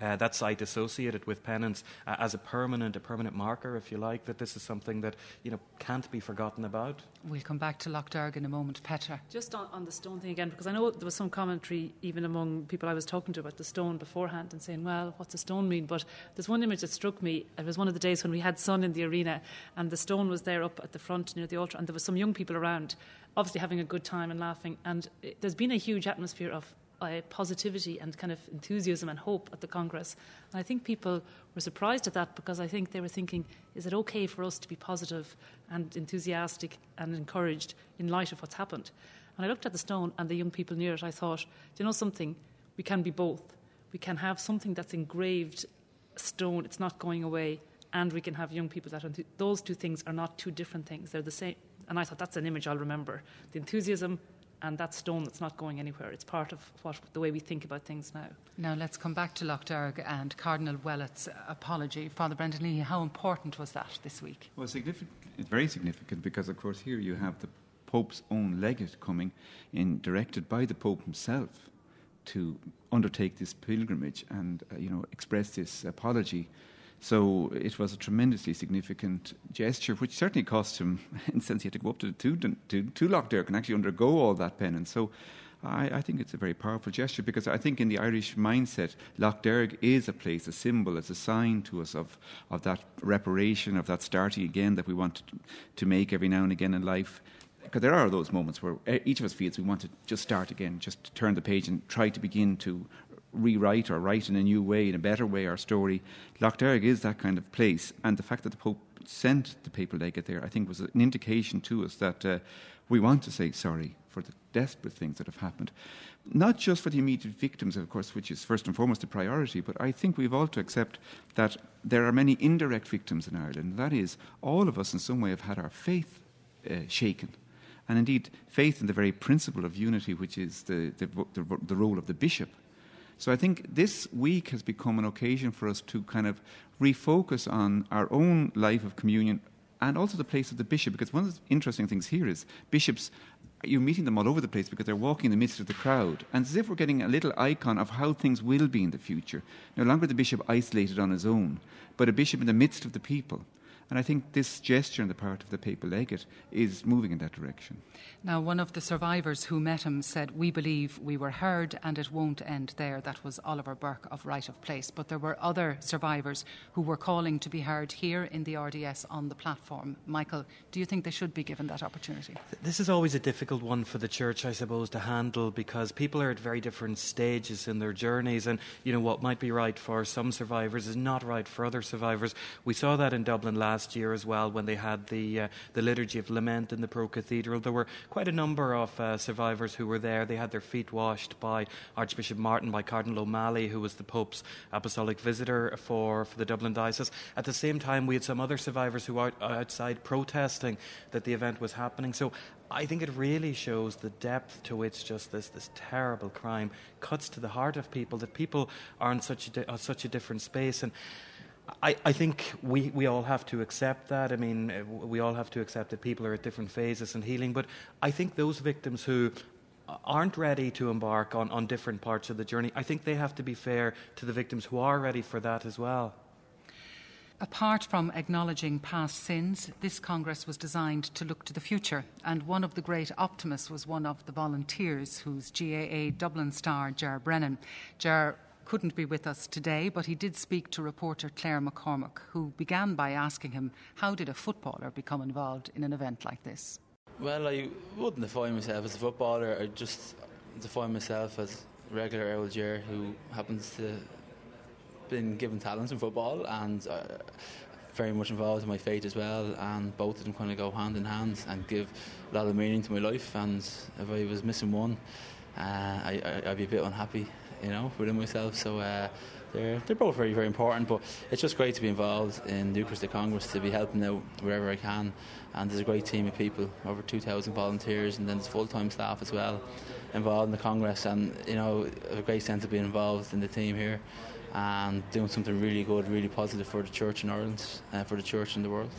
uh, that site associated with penance uh, as a permanent, a permanent marker, if you like, that this is something that you know can't be forgotten about. We'll come back to Lough Derg in a moment, Petra. Just on, on, the stone thing again, because I know there was some commentary even among people I was talking to about the stone beforehand and saying, "Well, what's a stone mean?" But there's one image that struck me. It was one of the days when we had sun in the arena, and the stone was there up at the front near the altar, and there was some young people around, obviously having a good time and laughing. And it, there's been a huge atmosphere of uh, positivity and kind of enthusiasm and hope at the Congress. And I think people were surprised at that because I think they were thinking, is it okay for us to be positive and enthusiastic and encouraged in light of what's happened? And I looked at the stone and the young people near it, I thought, do you know something? We can be both. We can have something that's engraved stone, it's not going away, and we can have young people that those two things are not two different things. They're the same. And I thought that's an image I'll remember. The enthusiasm and that stone that's not going anywhere. It's part of what, the way we think about things now. Now let's come back to Lough and Cardinal Ouellet's apology. Father Brendan Leahy, how important was that this week? Well, significant, very significant because, of course, here you have the Pope's own legate coming in, directed by the Pope himself to undertake this pilgrimage and, uh, you know, express this apology so it was a tremendously significant gesture, which certainly cost him, in sense, he had to go up to, to, to, to Lough Derg and actually undergo all that penance. So I, I, think it's a very powerful gesture because I think in the Irish mindset, Lough Derg is a place, a symbol, as a sign to us of, of that reparation, of that starting again that we want to, to make every now and again in life because there are those moments where eh, each of us feels we want to just start again, just turn the page and try to begin to rewrite or write in a new way, in a better way, our story. Lough Derg is that kind of place, and the fact that the Pope sent the papal legate there, I think, was an indication to us that uh, we want to say sorry for the desperate things that have happened. Not just for the immediate victims, of course, which is first and foremost the priority, but I think we've all to accept that there are many indirect victims in Ireland. That is, all of us in some way have had our faith uh, shaken. And indeed, faith in the very principle of unity, which is the, the, the, the role of the bishop so I think this week has become an occasion for us to kind of refocus on our own life of communion and also the place of the bishop, because one of the interesting things here is bishops, you're meeting them all over the place because they're walking in the midst of the crowd. And as if we're getting a little icon of how things will be in the future. No longer the bishop isolated on his own, but a bishop in the midst of the people. And I think this gesture on the part of the papal legate is moving in that direction. Now, one of the survivors who met him said, We believe we were heard and it won't end there. That was Oliver Burke of Right of Place. But there were other survivors who were calling to be heard here in the RDS on the platform. Michael, do you think they should be given that opportunity? This is always a difficult one for the church, I suppose, to handle because people are at very different stages in their journeys. And, you know, what might be right for some survivors is not right for other survivors. We saw that in Dublin last last year as well when they had the uh, the liturgy of lament in the Pro Cathedral. There were quite a number of uh, survivors who were there. They had their feet washed by Archbishop Martin, by Cardinal O'Malley, who was the Pope's apostolic visitor for, for the Dublin diocese. At the same time, we had some other survivors who were outside protesting that the event was happening. So I think it really shows the depth to which just this, this terrible crime cuts to the heart of people, that people are in such a, di- uh, such a different space. And I, I think we, we all have to accept that. I mean, uh, we all have to accept that people are at different phases in healing. But I think those victims who aren't ready to embark on, on different parts of the journey, I think they have to be fair to the victims who are ready for that as well. Apart from acknowledging past sins, this Congress was designed to look to the future, and one of the great optimists was one of the volunteers whose GAA Dublin star, Ger Brennan. Ger couldn't be with us today, but he did speak to reporter Claire McCormack, who began by asking him how did a footballer become involved in an event like this? Well, I wouldn't define myself as a footballer. I just define myself as a regular old Ger who happens to been given talents in football and uh, very much involved in my faith as well. And both of them kind of go hand in hand and give a lot of meaning to my life. And if I was missing one, uh, I, I'd be a bit unhappy you know, within myself. So uh, they're they're both very very important. But it's just great to be involved in the Eucharistic Congress to be helping out wherever I can. And there's a great team of people, over 2,000 volunteers, and then there's full time staff as well involved in the Congress. And you know, a great sense of being involved in the team here and doing something really good, really positive for the church in Ireland, uh, for the church in the world.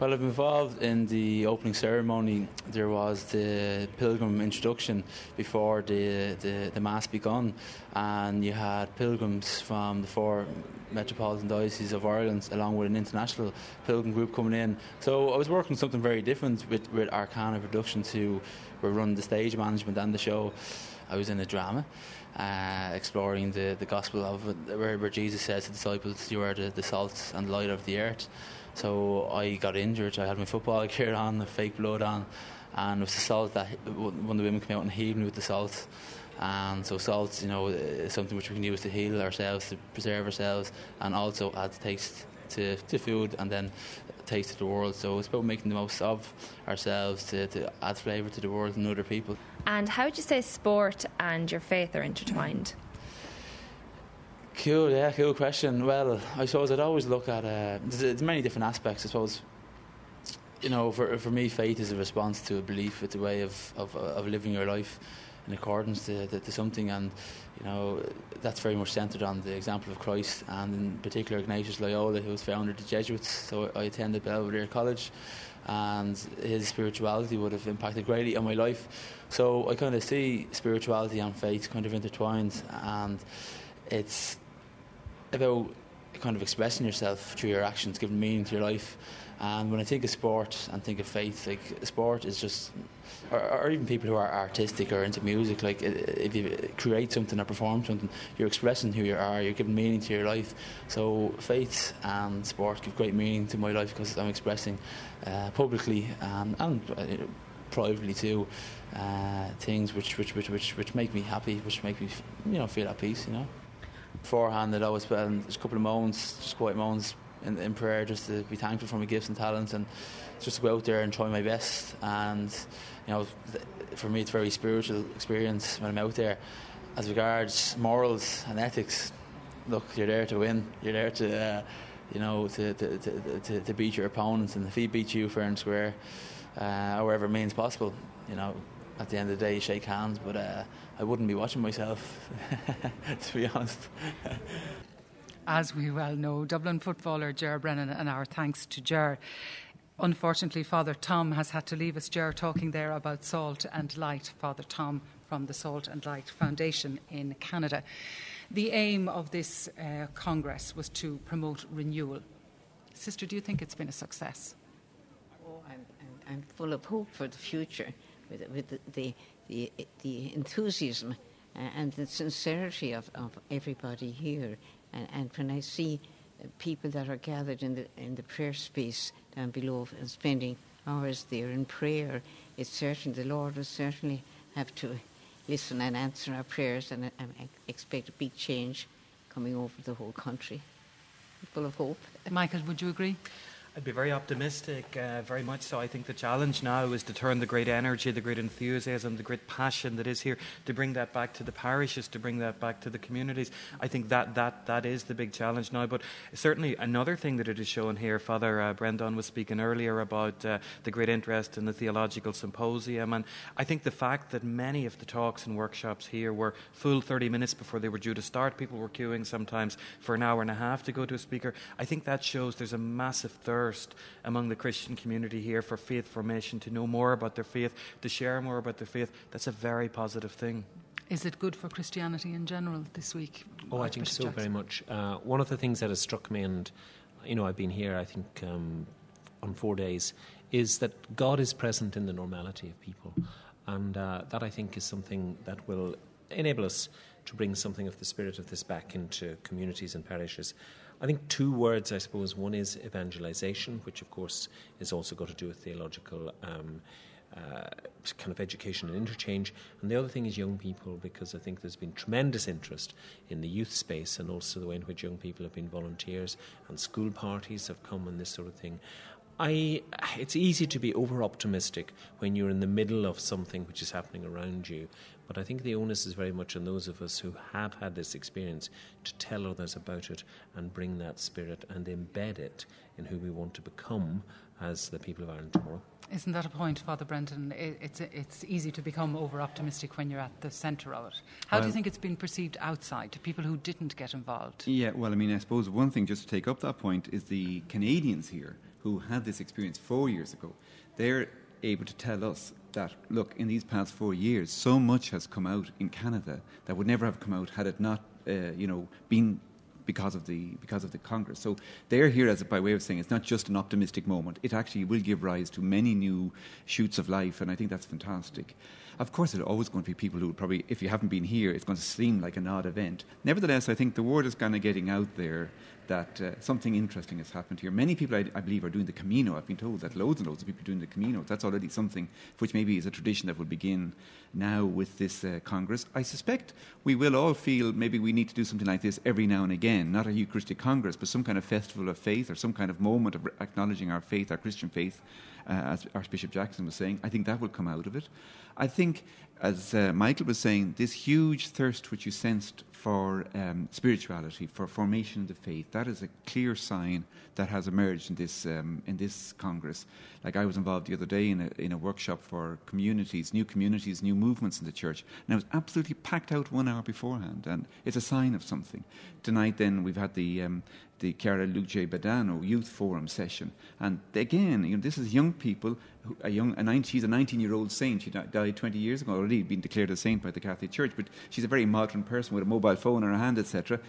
Well, I've been involved in the opening ceremony. There was the pilgrim introduction before the, the, the Mass begun, and you had pilgrims from the four metropolitan dioceses of Ireland, along with an international pilgrim group coming in. So I was working something very different with, with Arcana Productions, who were running the stage management and the show. I was in a drama. Uh, exploring the, the gospel of where, where Jesus says to the disciples, You are the, the salt and light of the earth. So I got injured. I had my football gear on, the fake blood on, and it was the salt that of the women came out and healed me with the salt. And so salt, you know, is something which we can use to heal ourselves, to preserve ourselves, and also add taste to, to food and then taste to the world. So it's about making the most of ourselves to, to add flavour to the world and other people. And how would you say sport and your faith are intertwined? Cool, yeah, cool question. Well, I suppose I'd always look at uh, there's, many different aspects. I suppose you know, for for me, faith is a response to a belief. It's a way of of, of living your life in accordance to, to, to, something, and you know that's very much centred on the example of Christ, and in particular Ignatius Loyola, who was founder of the Jesuits. So I attended Belvedere College, and his spirituality would have impacted greatly on my life. So I kind of see spirituality and faith kind of intertwined, and it's about kind of expressing yourself through your actions, giving meaning to your life. And when I think of sport and think of faith, like sport is just, or, or, even people who are artistic or into music, like if you create something or perform something, you're expressing who you are, you're giving meaning to your life. So faith and sport give great meaning to my life because I'm expressing uh, publicly and, and uh, privately too uh, things which, which, which, which, which make me happy, which make me you know feel at peace. You know beforehand, I'd always spend there's a couple of moments, just quiet moments in, in, prayer, just to be thankful for my gifts and talents, and just to go out there and try my best. And you know, for me, it's a very spiritual experience when I'm out there. As regards morals and ethics, look, you're there to win. You're there to, uh, you know, to, to, to, to, beat your opponents, and if he beats you fair and square, uh, or whatever means possible, you know, at the end of the day, you shake hands. But uh, I wouldn't be watching myself, to be honest. As we well know, Dublin footballer Ger Brennan, and our thanks to Ger. Unfortunately, Father Tom has had to leave us. Ger talking there about salt and light. Father Tom from the Salt and Light Foundation in Canada. The aim of this uh, Congress was to promote renewal. Sister, do you think it's been a success? Oh, I'm, I'm, I'm full of hope for the future with, with the, the the, the enthusiasm and the sincerity of, of everybody here. And, and when I see people that are gathered in the, in the prayer space down below and spending hours there in prayer, it's certain the Lord will certainly have to listen and answer our prayers, and I, I expect a big change coming over the whole country. Full of hope. Michael, would you agree? I'd be very optimistic, uh, very much so. I think the challenge now is to turn the great energy, the great enthusiasm, the great passion that is here, to bring that back to the parishes, to bring that back to the communities. I think that that, that is the big challenge now. But certainly another thing that it is showing here, Father uh, Brendan was speaking earlier about uh, the great interest in the theological symposium, and I think the fact that many of the talks and workshops here were full 30 minutes before they were due to start. People were queuing sometimes for an hour and a half to go to a speaker. I think that shows there's a massive thirst thirst among the Christian community here for faith formation, to know more about their faith, to share more about their faith. That's a very positive thing. Is it good for Christianity in general this week? Oh, I think so, Jackson? very much. Uh, one of the things that has struck me, and you know, I've been here, I think, um, on four days, is that God is present in the normality of people. And uh, that, I think, is something that will enable us to bring something of the spirit of this back into communities and parishes. I think two words, I suppose. One is evangelization, which of course is also got to do with theological um, uh, kind of education and interchange. And the other thing is young people, because I think there's been tremendous interest in the youth space and also the way in which young people have been volunteers and school parties have come and this sort of thing. I, it's easy to be over optimistic when you're in the middle of something which is happening around you. But I think the onus is very much on those of us who have had this experience to tell others about it and bring that spirit and embed it in who we want to become as the people of Ireland tomorrow. Isn't that a point, Father Brendan? It's, it's easy to become over optimistic when you're at the centre of it. How well, do you think it's been perceived outside to people who didn't get involved? Yeah, well, I mean, I suppose one thing just to take up that point is the Canadians here who had this experience four years ago. They're able to tell us that, look, in these past four years, so much has come out in Canada that would never have come out had it not, uh, you know, been because of the because of the Congress. So they're here as a, by way of saying it's not just an optimistic moment. It actually will give rise to many new shoots of life, and I think that's fantastic. Of course, there are always going to be people who probably, if you haven't been here, it's going to seem like an odd event. Nevertheless, I think the word is kind of getting out there that uh, something interesting has happened here. Many people, I, I, believe, are doing the Camino. I've been told that loads and loads of people are doing the Camino. That's already something which maybe is a tradition that will begin now with this uh, Congress. I suspect we will all feel maybe we need to do something like this every now and again, not a Eucharistic Congress, but some kind of festival of faith or some kind of moment of acknowledging our faith, our Christian faith, uh, as Archbishop Jackson was saying. I think that will come out of it. I think, as uh, Michael was saying, this huge thirst which you sensed for um, spirituality, for formation of the faith, that is a clear sign that has emerged in this um, in this Congress. Like I was involved the other day in a, in a workshop for communities, new communities, new movements in the church, and I was absolutely packed out one hour beforehand, and it's a sign of something. Tonight, then we've had the um, the Chiara Luce Badano Youth Forum session. And again, you know, this is young people. A young, a 19, she's a 19-year-old saint. She died 20 years ago already, been declared a saint by the Catholic Church. But she's a very modern person with a mobile phone in her hand, etc.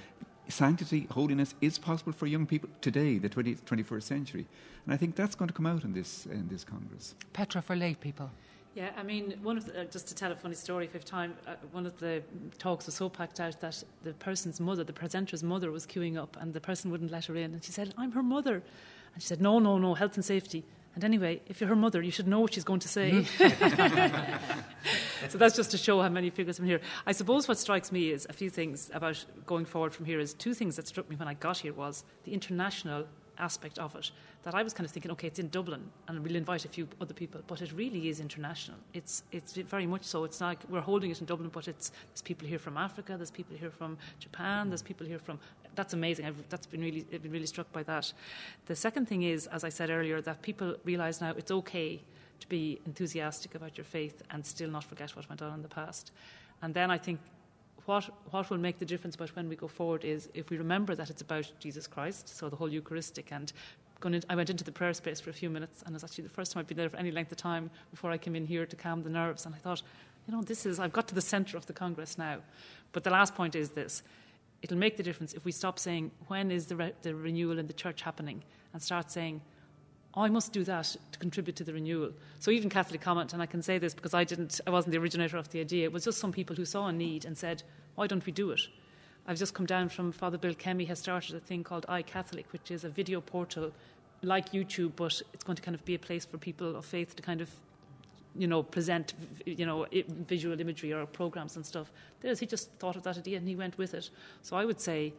Sanctity, holiness is possible for young people today, the 20th, 21st century. And I think that's going to come out in this, in this Congress. Petra, for lay people. Yeah, I mean, one of the, uh, just to tell a funny story, if you have time, uh, one of the talks was so packed out that the person's mother, the presenter's mother, was queuing up, and the person wouldn't let her in. And she said, "I'm her mother," and she said, "No, no, no, health and safety." And anyway, if you're her mother, you should know what she's going to say. Mm. so that's just to show how many figures from here. I suppose what strikes me is a few things about going forward from here. Is two things that struck me when I got here was the international aspect of it that I was kind of thinking, okay, it's in Dublin and we'll invite a few other people, but it really is international. It's it's very much so. It's like we're holding it in Dublin, but it's there's people here from Africa, there's people here from Japan, there's mm. people here from. That's amazing. I've, that's been really I've been really struck by that. The second thing is, as I said earlier, that people realise now it's okay to be enthusiastic about your faith and still not forget what went on in the past. And then I think what, what will make the difference about when we go forward is if we remember that it's about Jesus Christ, so the whole Eucharistic, and I went into the prayer space for a few minutes, and it was actually the first time I'd been there for any length of time before I came in here to calm the nerves, and I thought, you know, this is, I've got to the centre of the Congress now. But the last point is this it'll make the difference if we stop saying, when is the, re- the renewal in the church happening, and start saying, oh, I must do that to contribute to the renewal. So even Catholic Comment, and I can say this because I didn't, I wasn't the originator of the idea. It was just some people who saw a need and said, why don't we do it? I've just come down from Father Bill Kemmy has started a thing called iCatholic, which is a video portal like YouTube, but it's going to kind of be a place for people of faith to kind of, you know, present, you know, visual imagery or programs and stuff. There's, he just thought of that idea and he went with it. So I would say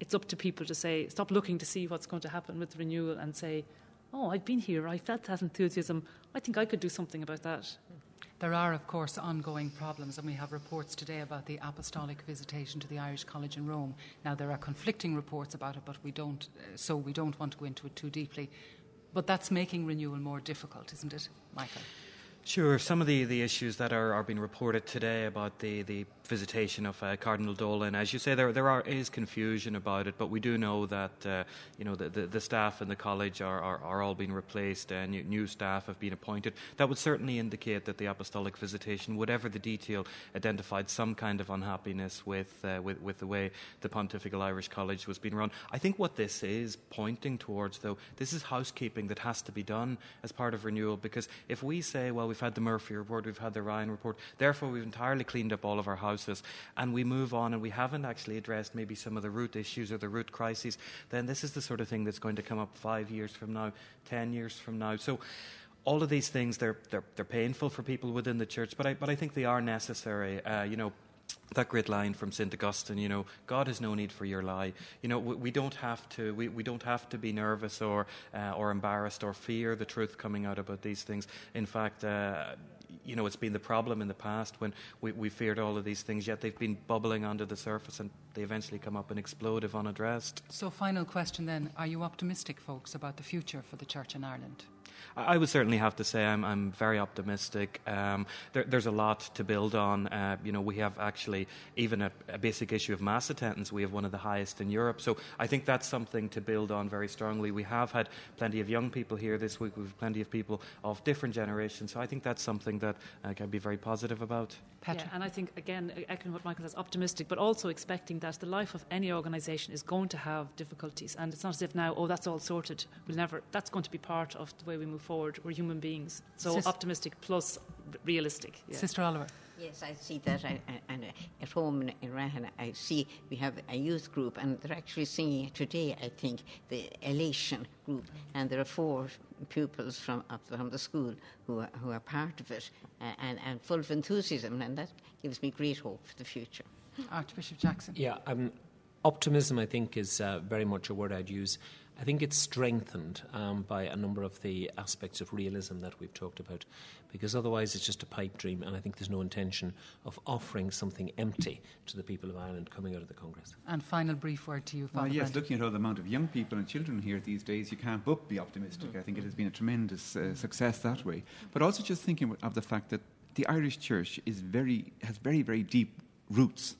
it's up to people to say, stop looking to see what's going to happen with the renewal and say, oh, I've been here, I felt that enthusiasm, I think I could do something about that. There are, of course, ongoing problems, and we have reports today about the apostolic visitation to the Irish College in Rome. Now, there are conflicting reports about it, but we don't, uh, so we don't want to go into it too deeply. But that's making renewal more difficult, isn't it, Michael? Sure. Some of the, the issues that are, are being reported today about the, the visitation of uh, Cardinal Dolan, as you say, there there are, is confusion about it, but we do know that uh, you know the, the, the, staff in the college are, are, are all being replaced and new, new, staff have been appointed. That would certainly indicate that the apostolic visitation, whatever the detail, identified some kind of unhappiness with, uh, with, with the way the Pontifical Irish College was being run. I think what this is pointing towards, though, this is housekeeping that has to be done as part of renewal, because if we say, well, we've had the Murphy report, we've had the Ryan report. Therefore, we've entirely cleaned up all of our houses and we move on and we haven't actually addressed maybe some of the root issues or the root crises. Then this is the sort of thing that's going to come up five years from now, ten years from now. So, all of these things they're, they're, they're painful for people within the church, but I, but I think they are necessary. Uh, you know, that great line from St. Augustine, you know, God has no need for your lie. You know, we, we don't have to, we, we don't have to be nervous or, uh, or embarrassed or fear the truth coming out about these things. In fact, uh, you know, it's been the problem in the past when we, we feared all of these things, yet they've been bubbling under the surface and they eventually come up and explode if unaddressed. So, final question then Are you optimistic, folks, about the future for the Church in Ireland? I would certainly have to say I'm, I'm very optimistic. Um, there, there's a lot to build on. Uh, you know, we have actually even a, a, basic issue of mass attendance. We have one of the highest in Europe. So I think that's something to build on very strongly. We have had plenty of young people here this week. We've plenty of people of different generations. So I think that's something that I uh, can be very positive about. Petra. Yeah, and I think again, echoing what Michael says, optimistic, but also expecting that the life of any organisation is going to have difficulties, and it's not as if now, oh, that's all sorted. We'll never. That's going to be part of the way we move forward. We're human beings. So Sis- optimistic plus realistic. Yeah. Sister Oliver. Yes, I see that. I, I, and at home in Iran, I see we have a youth group, and they're actually singing today. I think the Elation group, and there are four pupils from up from the school who are, who are part of it, and, and full of enthusiasm, and that gives me great hope for the future. Archbishop Jackson. Yeah, um, optimism, I think, is uh, very much a word I'd use. I think it's strengthened um, by a number of the aspects of realism that we've talked about, because otherwise it's just a pipe dream, and I think there's no intention of offering something empty to the people of Ireland coming out of the Congress. And final brief word to you, Father Well, yes, Brendan. looking at all the amount of young people and children here these days, you can't but be optimistic. I think it has been a tremendous uh, success that way. But also just thinking of the fact that the Irish Church is very, has very, very deep roots.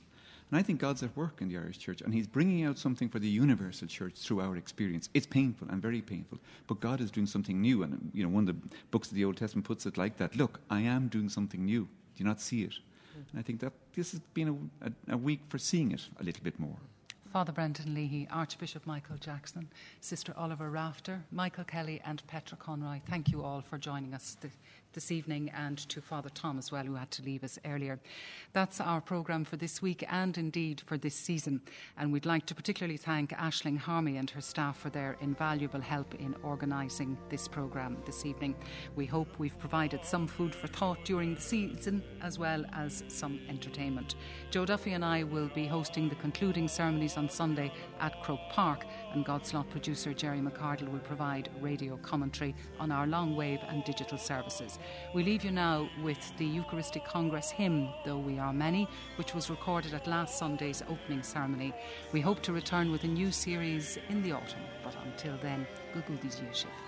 And I think God's at work in the Irish Church, and He's bringing out something for the universal church through our experience. It's painful and very painful, but God is doing something new. And you know, one of the books of the Old Testament puts it like that: "Look, I am doing something new. Do you not see it?" Mm-hmm. And I think that this has been a, a, a week for seeing it a little bit more. Father Brendan Leahy, Archbishop Michael Jackson, Sister Oliver Wrafter, Michael Kelly, and Petra Conroy. Thank you all for joining us th- this evening, and to Father Tom as well, who had to leave us earlier. That's our programme for this week and indeed for this season. And we'd like to particularly thank Ashling Harmy and her staff for their invaluable help in organising this programme this evening. We hope we've provided some food for thought during the season as well as some entertainment. Joe Duffy and I will be hosting the concluding ceremonies on Sunday at Croke Park, and Godslot producer Jerry McCardle will provide radio commentary on our long wave and digital services. We leave you now with the Eucharistic Congress hymn, Though We Are Many, which was recorded at last Sunday's opening ceremony. We hope to return with a new series in the autumn, but until then, Gugu Shif.